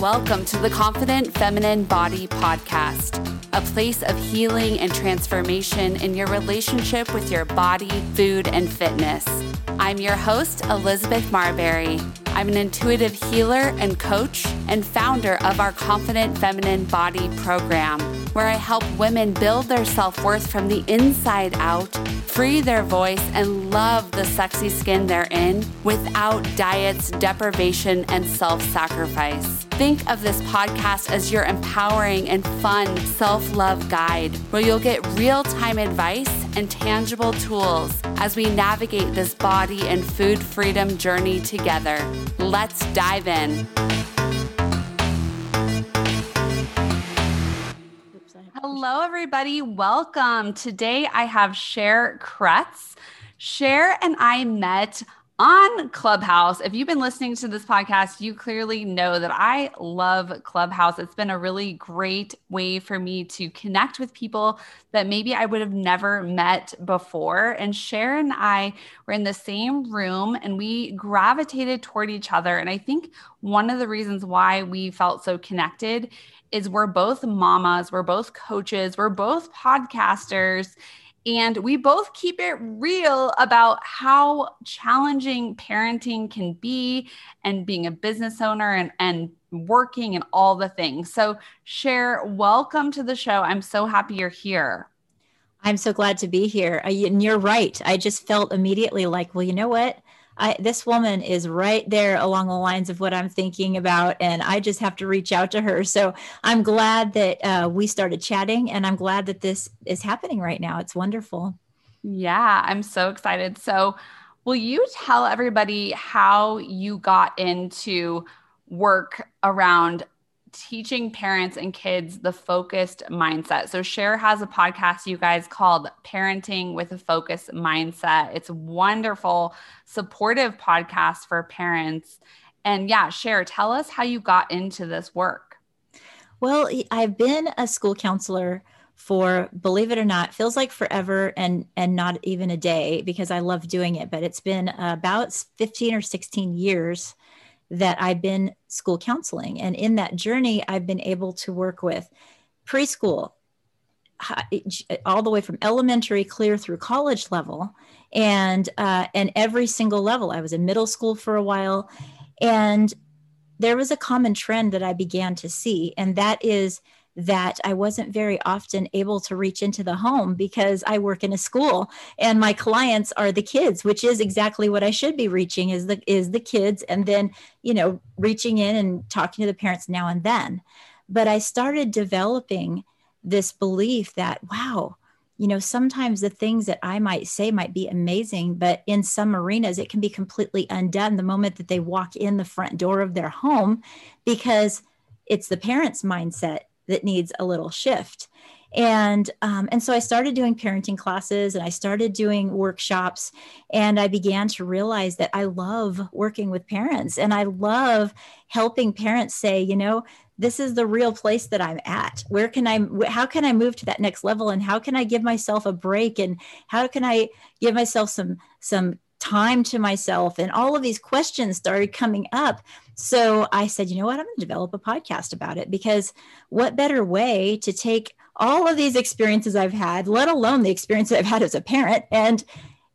Welcome to the Confident Feminine Body Podcast, a place of healing and transformation in your relationship with your body, food, and fitness. I'm your host, Elizabeth Marberry. I'm an intuitive healer and coach and founder of our Confident Feminine Body program, where I help women build their self worth from the inside out, free their voice, and love the sexy skin they're in without diets, deprivation, and self sacrifice. Think of this podcast as your empowering and fun self love guide, where you'll get real time advice and tangible tools as we navigate this body and food freedom journey together. Let's dive in. Hello, everybody. Welcome. Today I have Cher Kretz. Cher and I met on Clubhouse. If you've been listening to this podcast, you clearly know that I love Clubhouse. It's been a really great way for me to connect with people that maybe I would have never met before. And Sharon and I were in the same room and we gravitated toward each other. And I think one of the reasons why we felt so connected is we're both mamas, we're both coaches, we're both podcasters and we both keep it real about how challenging parenting can be and being a business owner and, and working and all the things. So, Cher, welcome to the show. I'm so happy you're here. I'm so glad to be here. And you're right. I just felt immediately like, well, you know what? I, this woman is right there along the lines of what I'm thinking about, and I just have to reach out to her. So I'm glad that uh, we started chatting, and I'm glad that this is happening right now. It's wonderful. Yeah, I'm so excited. So, will you tell everybody how you got into work around teaching parents and kids the focused mindset. So, Cher has a podcast, you guys, called Parenting with a Focused Mindset. It's a wonderful, supportive podcast for parents. And yeah, Cher, tell us how you got into this work. Well, I've been a school counselor for believe it or not feels like forever and and not even a day because i love doing it but it's been about 15 or 16 years that I've been school counseling. And in that journey, I've been able to work with preschool, all the way from elementary clear through college level. And uh, and every single level. I was in middle school for a while. And there was a common trend that i began to see. And that is that I wasn't very often able to reach into the home because I work in a school and my clients are the kids, which is exactly what I should be reaching is the is the kids and then, you know, reaching in and talking to the parents now and then. But I started developing this belief that wow, you know, sometimes the things that I might say might be amazing, but in some arenas, it can be completely undone the moment that they walk in the front door of their home because it's the parent's mindset that needs a little shift. And um, and so i started doing parenting classes and i started doing workshops and i began to realize that i love working with parents and i love helping parents say you know this is the real place that i'm at. Where can i how can i move to that next level and how can i give myself a break and how can i give myself some some time to myself and all of these questions started coming up so I said, you know what? I'm going to develop a podcast about it because what better way to take all of these experiences I've had, let alone the experience that I've had as a parent and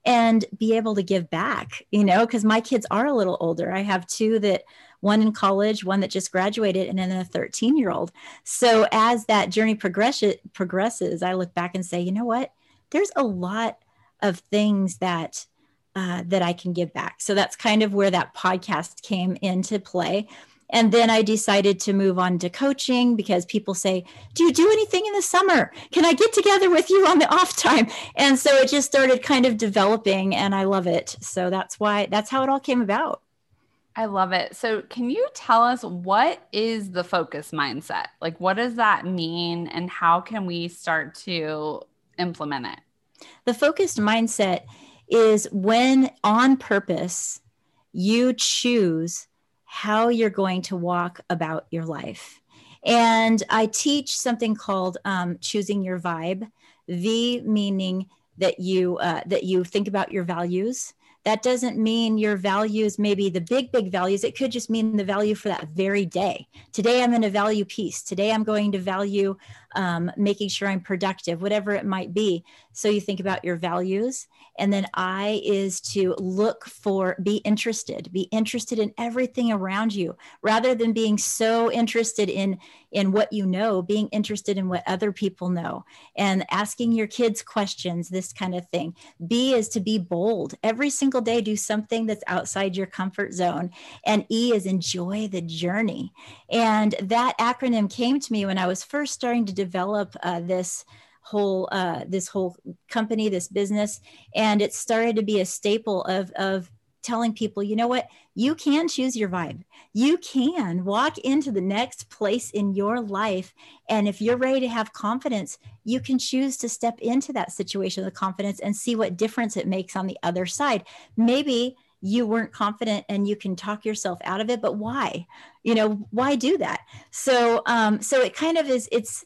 and be able to give back, you know, because my kids are a little older. I have two that one in college, one that just graduated, and then a 13 year old. So as that journey progresses, progresses, I look back and say, you know what? There's a lot of things that uh, that I can give back. So that's kind of where that podcast came into play. And then I decided to move on to coaching because people say, Do you do anything in the summer? Can I get together with you on the off time? And so it just started kind of developing and I love it. So that's why, that's how it all came about. I love it. So, can you tell us what is the focus mindset? Like, what does that mean, and how can we start to implement it? The focused mindset is when on purpose you choose how you're going to walk about your life. And I teach something called um, choosing your vibe. V meaning that you uh, that you think about your values. that doesn't mean your values, maybe the big, big values. It could just mean the value for that very day. Today, I'm going to value peace. Today, I'm going to value um, making sure I'm productive, whatever it might be. So you think about your values. And then I is to look for, be interested, be interested in everything around you rather than being so interested in, in what you know, being interested in what other people know and asking your kids questions, this kind of thing. B is to be bold. Every single day, do something that's outside your comfort zone. And E is enjoy the journey. And that acronym came to me when I was first starting to develop uh, this whole uh, this whole company, this business, and it started to be a staple of of telling people, you know what, you can choose your vibe. You can walk into the next place in your life. And if you're ready to have confidence, you can choose to step into that situation with confidence and see what difference it makes on the other side. Maybe you weren't confident and you can talk yourself out of it, but why? You know, why do that? So, um, so it kind of is, it's,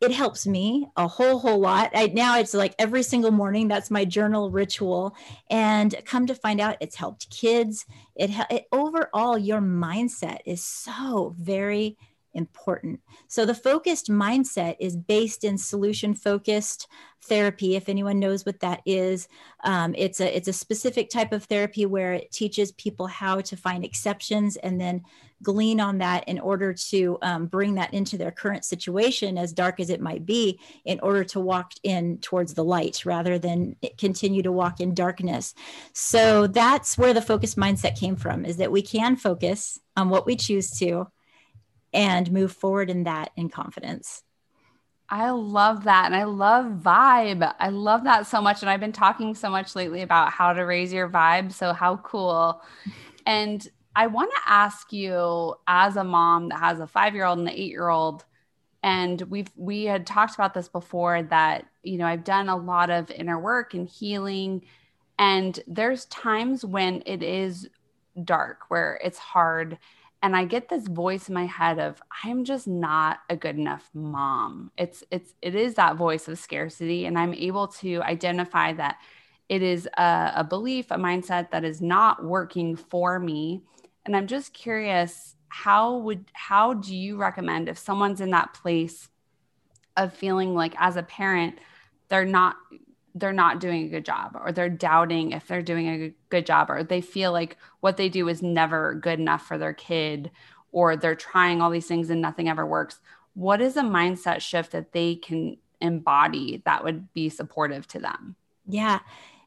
it helps me a whole whole lot I, now it's like every single morning that's my journal ritual and come to find out it's helped kids it, it overall your mindset is so very important. So the focused mindset is based in solution focused therapy. If anyone knows what that is, um, it's a it's a specific type of therapy where it teaches people how to find exceptions and then glean on that in order to um, bring that into their current situation, as dark as it might be, in order to walk in towards the light rather than continue to walk in darkness. So that's where the focus mindset came from: is that we can focus on what we choose to and move forward in that in confidence. I love that. And I love vibe. I love that so much. And I've been talking so much lately about how to raise your vibe. So, how cool. And I want to ask you, as a mom that has a five year old and an eight year old, and we've we had talked about this before that you know i've done a lot of inner work and healing and there's times when it is dark where it's hard and i get this voice in my head of i'm just not a good enough mom. It's it's it is that voice of scarcity and i'm able to identify that it is a, a belief a mindset that is not working for me and i'm just curious how would how do you recommend if someone's in that place of feeling like as a parent they're not they're not doing a good job or they're doubting if they're doing a good job or they feel like what they do is never good enough for their kid or they're trying all these things and nothing ever works? What is a mindset shift that they can embody that would be supportive to them? Yeah.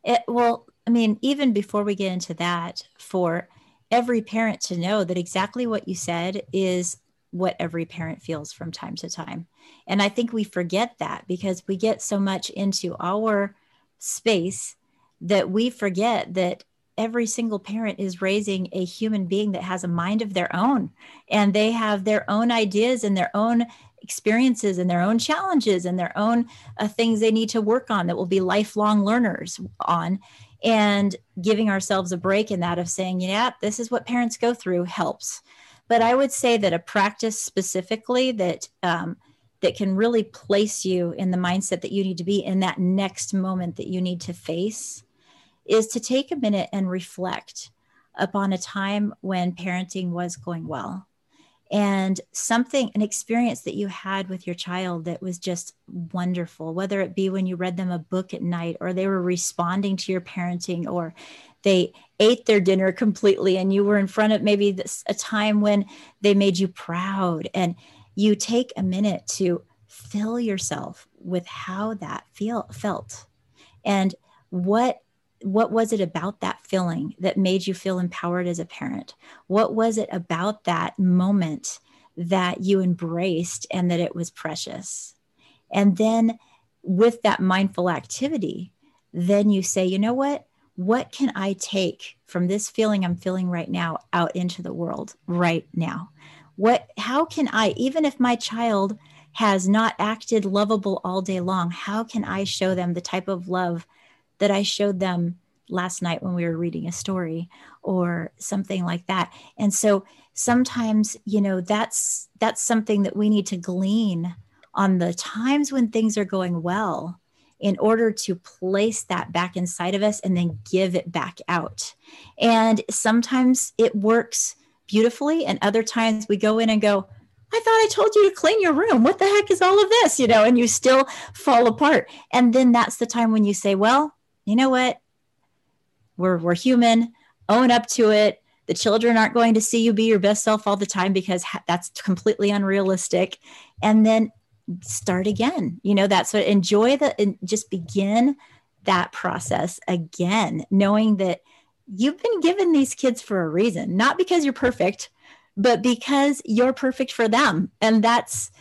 It, well i mean even before we get into that for every parent to know that exactly what you said is what every parent feels from time to time. And I think we forget that because we get so much into our space that we forget that every single parent is raising a human being that has a mind of their own and they have their own ideas and their own experiences and their own challenges and their own uh, things they need to work on that will be lifelong learners on and giving ourselves a break in that of saying yeah this is what parents go through helps. But I would say that a practice specifically that um, that can really place you in the mindset that you need to be in that next moment that you need to face is to take a minute and reflect upon a time when parenting was going well and something an experience that you had with your child that was just wonderful whether it be when you read them a book at night or they were responding to your parenting or they ate their dinner completely and you were in front of maybe this, a time when they made you proud. And you take a minute to fill yourself with how that feel felt and what what was it about that feeling that made you feel empowered as a parent? What was it about that moment that you embraced and that it was precious? And then with that mindful activity then you say you know what? What can I take from this feeling I'm feeling right now out into the world right now? What, how can I, even if my child has not acted lovable all day long, how can I show them the type of love that I showed them last night when we were reading a story or something like that? And so sometimes, you know, that's, that's something that we need to glean on the times when things are going well in order to place that back inside of us and then give it back out. And sometimes it works beautifully, and other times we go in and go, I thought I told you to clean your room. What the heck is all of this? You know, and you still fall apart. And then that's the time when you say, well, you know what? We're, we're human, own up to it. The children aren't going to see you be your best self all the time because that's completely unrealistic. And then start again. You know, that's what enjoy the and just begin that process again, knowing that you've been given these kids for a reason, not because you're perfect, but because you're perfect for them. And that's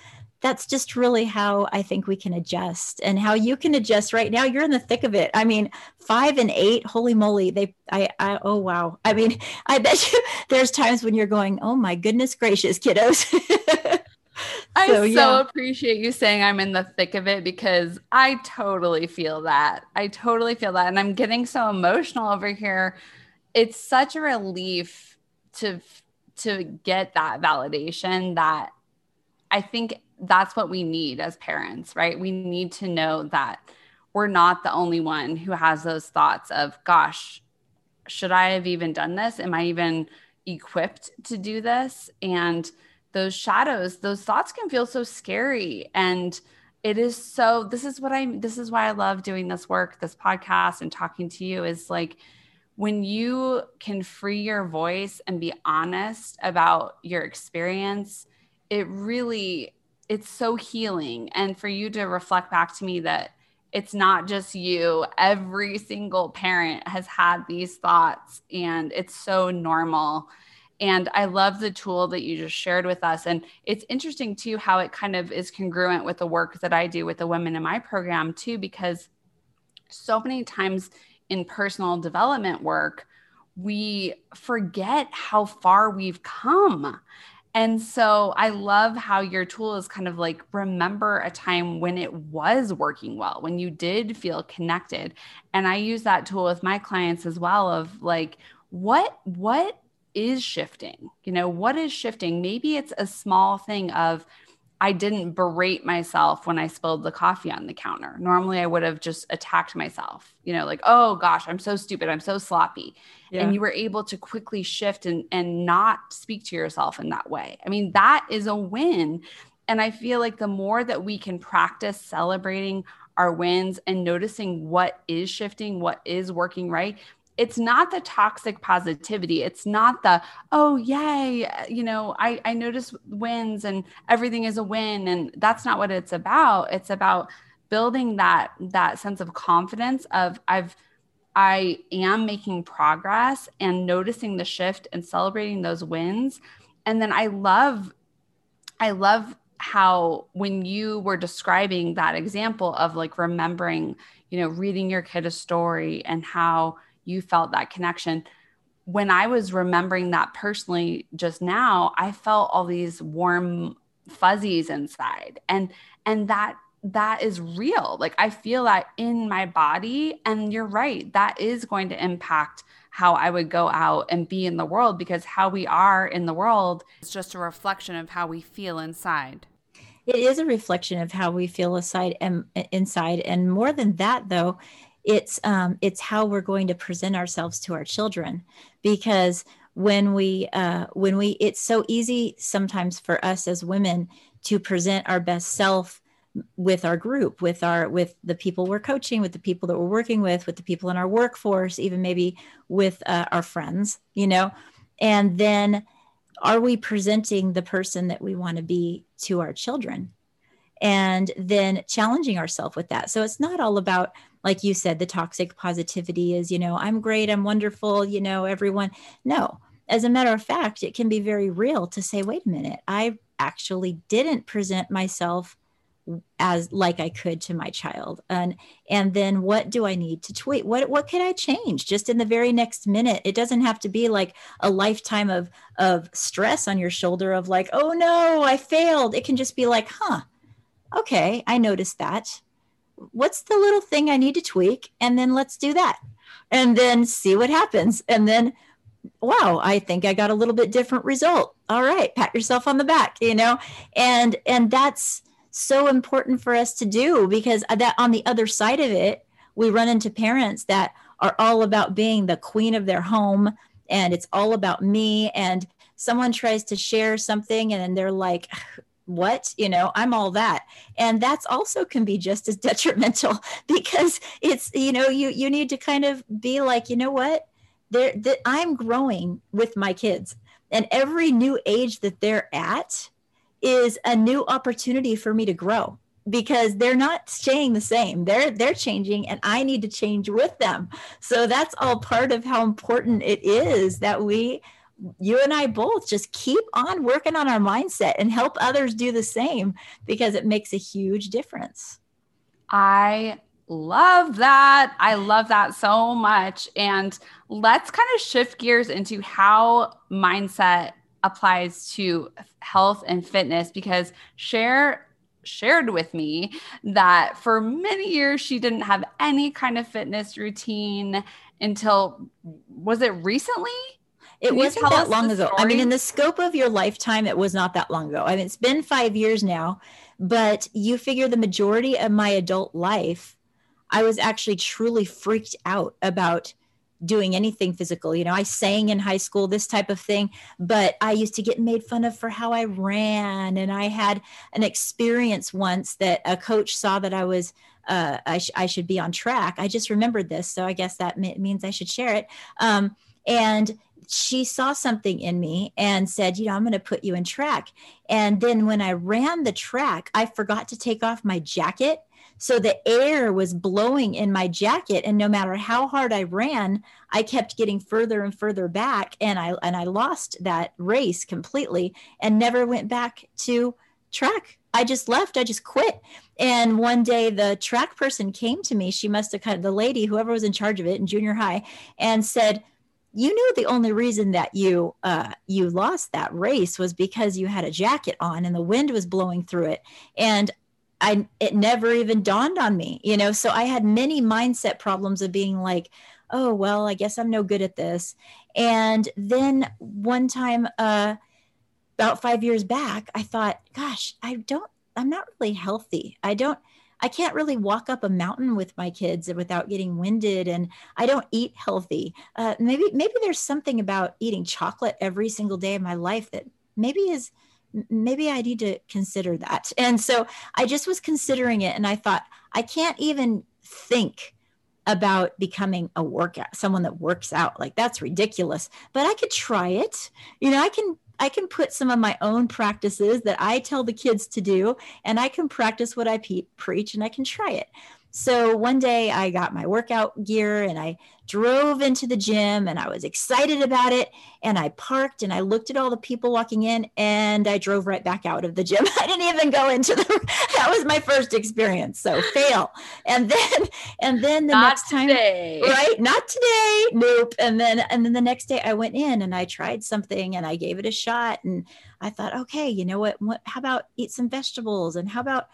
that's just really how I think we can adjust and how you can adjust right now. You're in the thick of it. I mean, five and eight, holy moly. They, I, I, oh, wow. I mean, I bet you there's times when you're going, oh my goodness gracious, kiddos. I so, yeah. so appreciate you saying I'm in the thick of it because I totally feel that. I totally feel that. And I'm getting so emotional over here. It's such a relief to to get that validation that I think that's what we need as parents, right? We need to know that we're not the only one who has those thoughts of, gosh, should I have even done this? Am I even equipped to do this? And those shadows, those thoughts can feel so scary. And it is so, this is what I, this is why I love doing this work, this podcast, and talking to you is like, when you can free your voice and be honest about your experience, it really, it's so healing. And for you to reflect back to me that it's not just you, every single parent has had these thoughts, and it's so normal and I love the tool that you just shared with us. And it's interesting too how it kind of is congruent with the work that I do with the women in my program too, because so many times in personal development work, we forget how far we've come. And so I love how your tool is kind of like remember a time when it was working well, when you did feel connected. And I use that tool with my clients as well of like what what is shifting? You know, what is shifting? Maybe it's a small thing of, I didn't berate myself when I spilled the coffee on the counter. Normally, I would have just attacked myself, you know, like, oh gosh, I'm so stupid. I'm so sloppy. Yeah. And you were able to quickly shift and, and not speak to yourself in that way. I mean, that is a win. And I feel like the more that we can practice celebrating our wins and noticing what is shifting, what is working right, it's not the toxic positivity. It's not the oh yay you know i i notice wins and everything is a win and that's not what it's about. It's about building that that sense of confidence of i've i am making progress and noticing the shift and celebrating those wins. And then i love i love how when you were describing that example of like remembering you know reading your kid a story and how you felt that connection. When I was remembering that personally just now, I felt all these warm fuzzies inside. And and that that is real. Like I feel that in my body and you're right, that is going to impact how I would go out and be in the world because how we are in the world is just a reflection of how we feel inside. It is a reflection of how we feel aside and inside and more than that though, it's um, it's how we're going to present ourselves to our children. Because when we uh, when we it's so easy sometimes for us as women to present our best self with our group with our with the people we're coaching with the people that we're working with with the people in our workforce even maybe with uh, our friends you know? And then are we presenting the person that we want to be to our children? And then challenging ourselves with that. So it's not all about like you said, the toxic positivity is, you know, I'm great, I'm wonderful, you know, everyone. No, as a matter of fact, it can be very real to say, wait a minute, I actually didn't present myself as like I could to my child. And and then what do I need to tweet? What what can I change just in the very next minute? It doesn't have to be like a lifetime of of stress on your shoulder of like, oh no, I failed. It can just be like, huh, okay, I noticed that what's the little thing I need to tweak? And then let's do that. And then see what happens. And then, wow, I think I got a little bit different result. All right, pat yourself on the back, you know? And and that's so important for us to do because that on the other side of it, we run into parents that are all about being the queen of their home and it's all about me and someone tries to share something and then they're like what you know i'm all that. And that's also can be just as detrimental because it's you know you you need to kind of be like you know what? There that i'm growing with my kids. And every new age that they're at is a new opportunity for me to grow because they're not staying the same. They're they're changing and i need to change with them. So that's all part of how important it is that we you and I both just keep on working on our mindset and help others do the same because it makes a huge difference. I love that. I love that so much. And let's kind of shift gears into how mindset applies to health and fitness because Cher shared with me that for many years she didn't have any kind of fitness routine until was it recently? It wasn't that long ago. Story? I mean, in the scope of your lifetime, it was not that long ago. I mean, it's been five years now, but you figure the majority of my adult life, I was actually truly freaked out about doing anything physical. You know, I sang in high school, this type of thing, but I used to get made fun of for how I ran. And I had an experience once that a coach saw that I was. Uh, I, sh- I should be on track. I just remembered this, so I guess that m- means I should share it. Um, and she saw something in me and said, you know, I'm going to put you in track. And then when I ran the track, I forgot to take off my jacket. So the air was blowing in my jacket. And no matter how hard I ran, I kept getting further and further back. And I, and I lost that race completely and never went back to track. I just left. I just quit. And one day the track person came to me. She must have kind of the lady, whoever was in charge of it in junior high, and said, you knew the only reason that you uh, you lost that race was because you had a jacket on and the wind was blowing through it. And i it never even dawned on me you know? So i had many mindset problems of being like oh well i guess i'm no good at this. And then one time uh, about five years back i thought gosh i don't i'm not really healthy. I don't I can't really walk up a mountain with my kids without getting winded, and I don't eat healthy. Uh, maybe maybe there's something about eating chocolate every single day of my life that maybe is maybe I need to consider that. And so I just was considering it, and I thought I can't even think about becoming a workout someone that works out like that's ridiculous but i could try it you know i can I can put some of my own practices that I tell the kids to do, and I can practice what I pe- preach and I can try it. So one day I got my workout gear and I drove into the gym and I was excited about it. And I parked and I looked at all the people walking in and I drove right back out of the gym. I didn't even go into the, that was my first experience. So fail. And then, and then the Not next time, today. right? Not today. Nope. And then, and then the next day I went in and I tried something and I gave it a shot and I thought, okay, you know what, what how about eat some vegetables and how about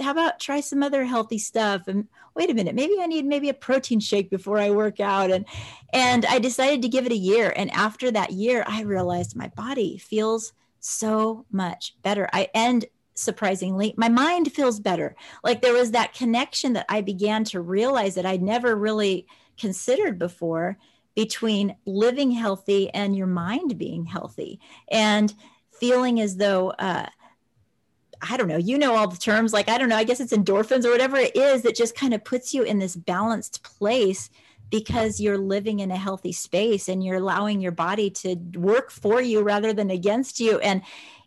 how about try some other healthy stuff and wait a minute, maybe I need maybe a protein shake before I work out and and I decided to give it a year and after that year I realized my body feels so much better. I and surprisingly my mind feels better. Like there was that connection that I began to realize that I'd never really considered before between living healthy and your mind being healthy. And feeling as though uh, I don't know, you know all the terms, like I don't know, I guess it's endorphins or whatever it is that just kind of puts you in this balanced place because you're living in a healthy space and you're allowing your body to work for you rather than against you. And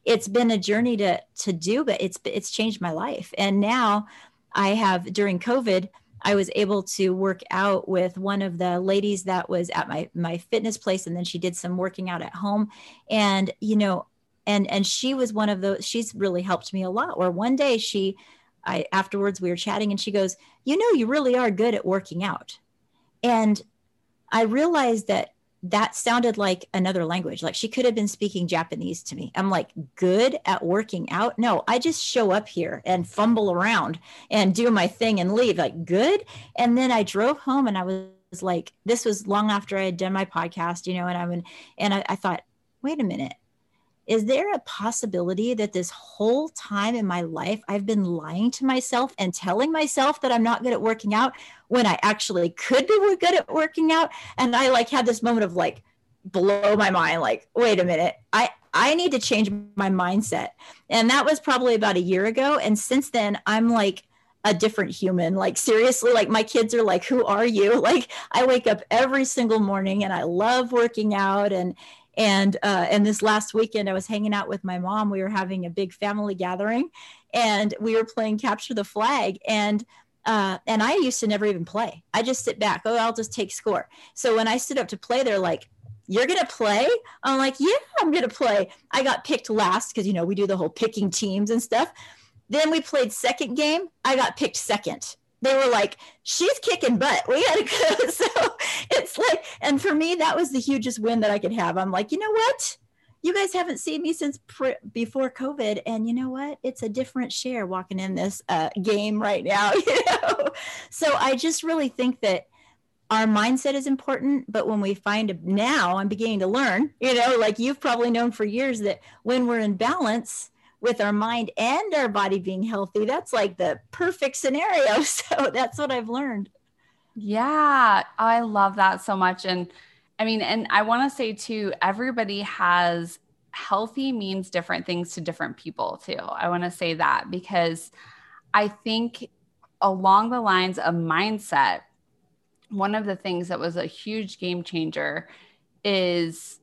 it's been a journey to to do but it's it's changed my life. And now I have during covid I was able to work out with one of the ladies that was at my my fitness place and then she did some working out at home. And you know and and she was one of those she's really helped me a lot where one day she i afterwards we were chatting and she goes you know you really are good at working out and i realized that that sounded like another language. Like she could have been speaking japanese to me. I'm like good at working out? No i just show up here and fumble around and do my thing and leave. Like good? And then i drove home and i was like this was long after i had done my podcast you know and i would and I, I thought wait a minute is there a possibility that this whole time in my life I've been lying to myself and telling myself that I'm not good at working out when I actually could be good at working out? And I like had this moment of like, blow my mind like wait a minute. I i need to change my mindset. And that was probably about a year ago. And since then i'm like a different human. Like seriously like my kids are like who are you? Like i wake up every single morning and i love working out and and uh, and this last weekend i was hanging out with my mom we were having a big family gathering and we were playing capture the flag and uh, and I used to never even play. I just sit back. Oh, I'll just take score. So when I stood up to play, they're like, you're gonna play i'm like yeah i'm gonna play i got picked last because you know we do the whole picking teams and stuff then we played second game i got picked second they were like she's kicking butt. We gotta go. So it's like and for me that was the hugest win that i could have. I'm like you know what? You guys haven't seen me since pre- before covid and you know what? It's a different Cher walking in this uh, game right now. You know? So i just really think that our mindset is important but when we find now i'm beginning to learn you know like you've probably known for years that when we're in balance with our mind and our body being healthy that's like the perfect scenario. So that's what i've learned. Yeah i love that so much. And i mean and i want to say too everybody has healthy means different things to different people too. I want to say that because i think along the lines of mindset one of the things that was a huge game changer is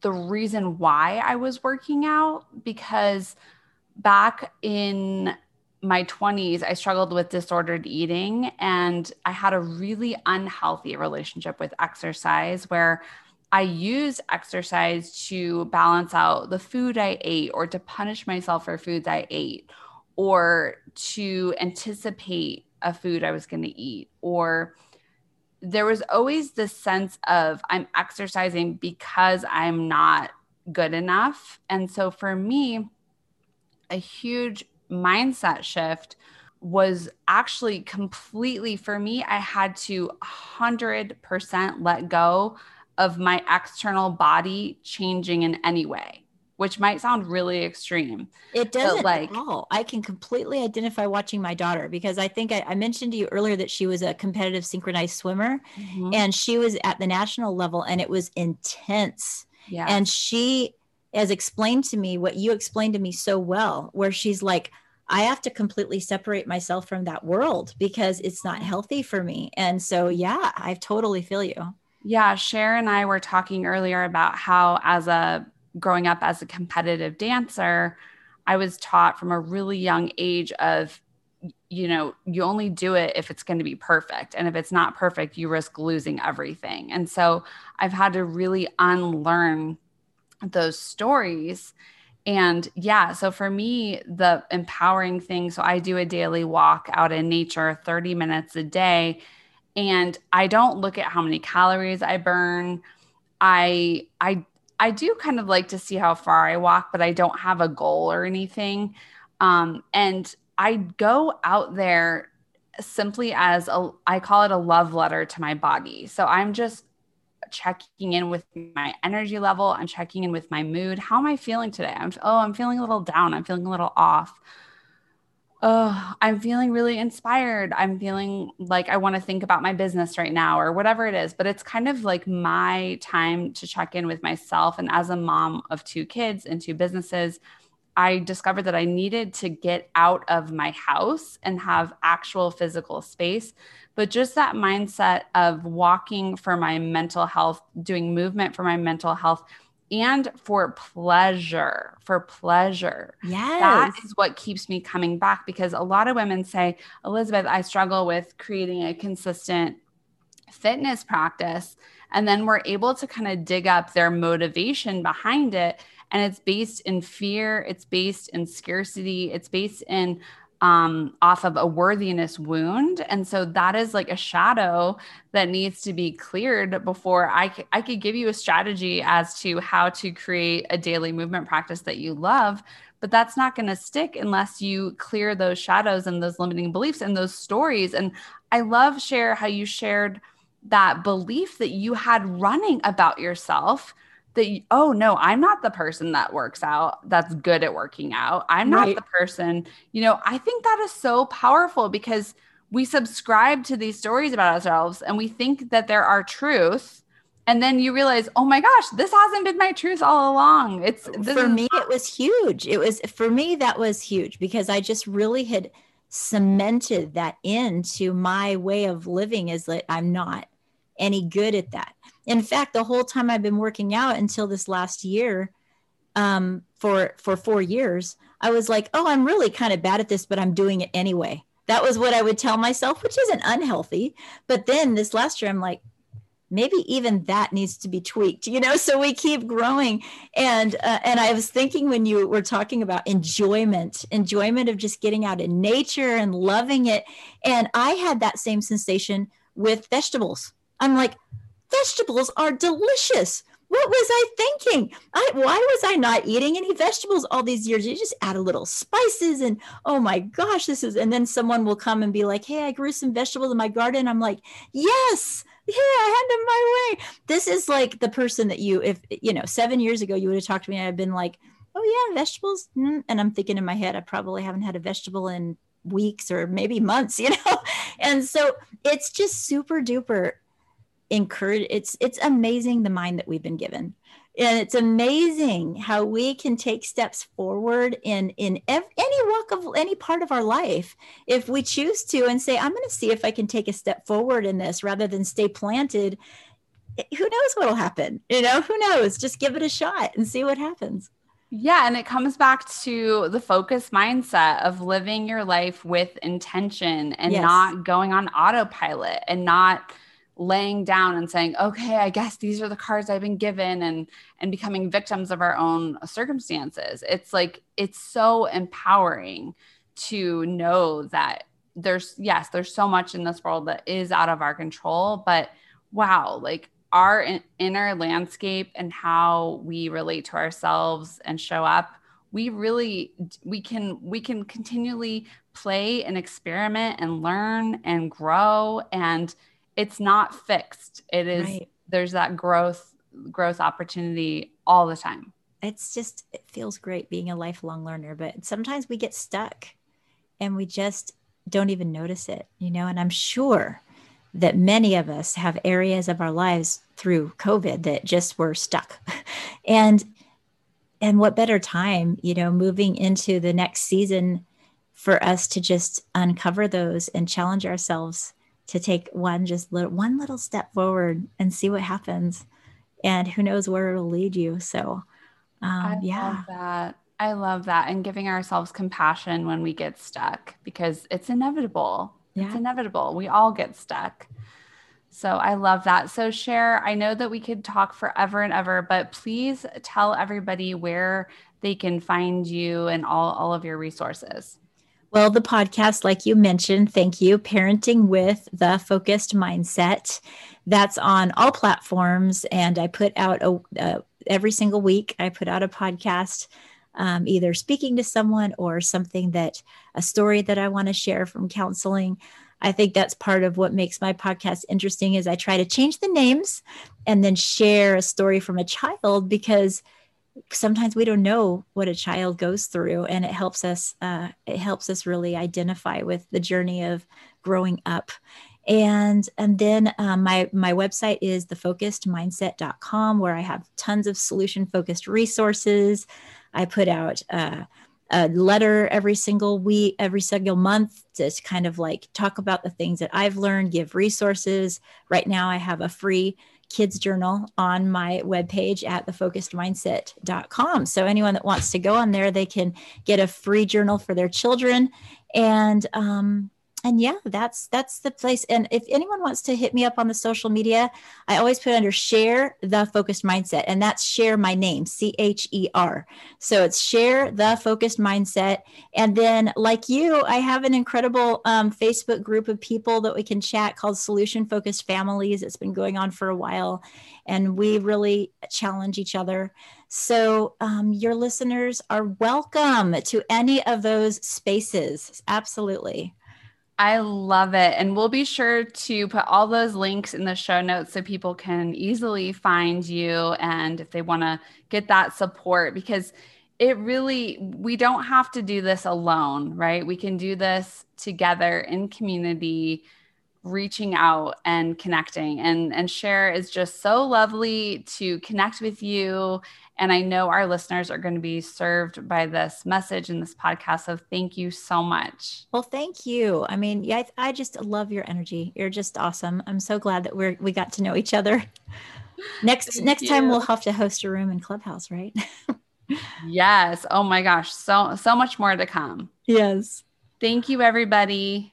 the reason why I was working out because back in my 20s, I struggled with disordered eating and I had a really unhealthy relationship with exercise where I used exercise to balance out the food I ate or to punish myself for foods I ate or to anticipate a food I was going to eat. Or there was always this sense of I'm exercising because I'm not good enough. And so for me, a huge mindset shift was actually completely for me. I had to 100% let go of my external body changing in any way which might sound really extreme. It doesn't like, at all. I can completely identify watching my daughter because I think I, I mentioned to you earlier that she was a competitive synchronized swimmer mm-hmm. and she was at the national level and it was intense. Yeah. And she has explained to me what you explained to me so well, where she's like, I have to completely separate myself from that world because it's not healthy for me. And so, yeah, I totally feel you. Yeah, Cher and I were talking earlier about how, as a growing up as a competitive dancer, I was taught from a really young age of, you know, you only do it if it's going to be perfect. And if it's not perfect, you risk losing everything. And so I've had to really unlearn those stories. And yeah, so for me, the empowering thing so I do a daily walk out in nature, 30 minutes a day. And I don't look at how many calories I burn. I I I do kind of like to see how far I walk, but I don't have a goal or anything. Um, and I go out there simply as a, I call it a love letter to my body. So I'm just checking in with my energy level. I'm checking in with my mood. How am I feeling today? I'm, oh, I'm feeling a little down. I'm feeling a little off oh, I'm feeling really inspired. I'm feeling like I want to think about my business right now or whatever it is. But it's kind of like my time to check in with myself. And as a mom of two kids and two businesses, I discovered that I needed to get out of my house and have actual physical space. But just that mindset of walking for my mental health, doing movement for my mental health, and for pleasure, for pleasure. Yes. That is what keeps me coming back because a lot of women say, Elizabeth, I struggle with creating a consistent fitness practice. And then we're able to kind of dig up their motivation behind it. And it's based in fear, it's based in scarcity, it's based in um, off of a worthiness wound. And so that is like a shadow that needs to be cleared before I, c- I could give you a strategy as to how to create a daily movement practice that you love. But that's not going to stick unless you clear those shadows and those limiting beliefs and those stories. And I love Cher how you shared that belief that you had running about yourself that oh no i'm not the person that works out that's good at working out. I'm not right. the person you know i think that is so powerful because we subscribe to these stories about ourselves and we think that there are truth and then you realize oh my gosh this hasn't been my truth all along. It's oh, for me it was huge. It was for me that was huge because i just really had cemented that into my way of living is that i'm not any good at that in fact, the whole time I've been working out until this last year, um, for for four years, I was like, oh, I'm really kind of bad at this, but I'm doing it anyway. That was what I would tell myself, which isn't unhealthy. But then this last year, I'm like, maybe even that needs to be tweaked you know so we keep growing and uh, and i was thinking when you were talking about enjoyment enjoyment of just getting out in nature and loving it and i had that same sensation with vegetables i'm like vegetables are delicious. What was I thinking? I, why was I not eating any vegetables all these years? You just add a little spices and oh my gosh, this is, and then someone will come and be like, hey, I grew some vegetables in my garden. I'm like, yes, yeah, I had them my way. This is like the person that you, if, you know, seven years ago, you would have talked to me I've been like, oh yeah, vegetables. Mm. And I'm thinking in my head, I probably haven't had a vegetable in weeks or maybe months, you know? And so it's just super duper encourage it's it's amazing the mind that we've been given. And it's amazing how we can take steps forward in in ev- any walk of any part of our life. If we choose to and say i'm going to see if i can take a step forward in this rather than stay planted who knows what'll happen you know? Who knows? Just give it a shot and see what happens. Yeah, and it comes back to the focus mindset of living your life with intention and yes. not going on autopilot and not laying down and saying okay i guess these are the cards i've been given and and becoming victims of our own circumstances. It's like it's so empowering to know that there's yes there's so much in this world that is out of our control but wow like our in- inner landscape and how we relate to ourselves and show up we really we can we can continually play and experiment and learn and grow and it's not fixed. It is right. there's that growth growth opportunity all the time. It's just it feels great being a lifelong learner, but sometimes we get stuck and we just don't even notice it, you know, and I'm sure that many of us have areas of our lives through COVID that just were stuck. and and what better time, you know, moving into the next season for us to just uncover those and challenge ourselves to take one just little one little step forward and see what happens and who knows where it'll lead you so um, I yeah love that i love that and giving ourselves compassion when we get stuck because it's inevitable yeah. it's inevitable we all get stuck so I love that. So, Cher. I know that we could talk forever and ever, but please tell everybody where they can find you and all, all of your resources. Well, the podcast, like you mentioned, thank you, Parenting with the Focused Mindset. That's on all platforms. And I put out a, every single week, I put out a podcast, um, either speaking to someone or something that a story that I want to share from counseling. I think that's part of what makes my podcast interesting is I try to change the names and then share a story from a child because sometimes we don't know what a child goes through and it helps us uh, it helps us really identify with the journey of growing up. And and then um, my my website is thefocusedmindset.com where i have tons of solution focused resources. I put out uh, a letter every single week every single month to kind of like talk about the things that i've learned give resources. Right now i have a free kids journal on my webpage at thefocusedmindset.com. So anyone that wants to go on there, they can get a free journal for their children. And um, and yeah that's that's the place. And if anyone wants to hit me up on the social media i always put under Cher the focused mindset and that's Cher my name c-h-e-r so it's Cher the focused mindset. And then like you i have an incredible um, facebook group of people that we can chat called solution focused families. It's been going on for a while and we really challenge each other. So um, your listeners are welcome to any of those spaces. Absolutely I love it. And we'll be sure to put all those links in the show notes so people can easily find you and if they want to get that support because it really, we don't have to do this alone, right? We can do this together in community reaching out and connecting and and Cher is just so lovely to connect with you and I know our listeners are going to be served by this message and this podcast so thank you so much. Well, thank you. I mean, yeah, I, I just love your energy. You're just awesome. I'm so glad that we're we got to know each other. Next thank next you. time we'll have to host a room in Clubhouse, right? yes. Oh my gosh, so so much more to come. Yes. Thank you everybody.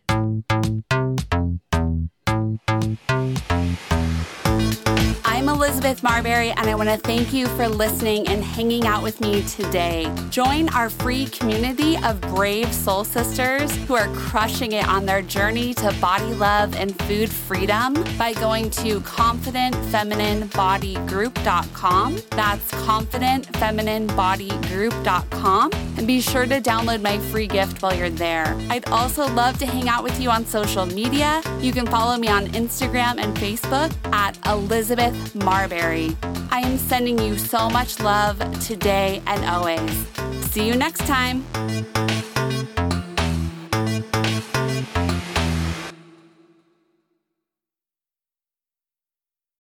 Elizabeth Marbury, and I want to thank you for listening and hanging out with me today. Join our free community of brave soul sisters who are crushing it on their journey to body love and food freedom by going to confidentfeminine.bodygroup.com. That's confidentfeminine.bodygroup.com. And be sure to download my free gift while you're there. I'd also love to hang out with you on social media. You can follow me on Instagram and Facebook at Elizabeth Marbury. I am sending you so much love today and always. See you next time.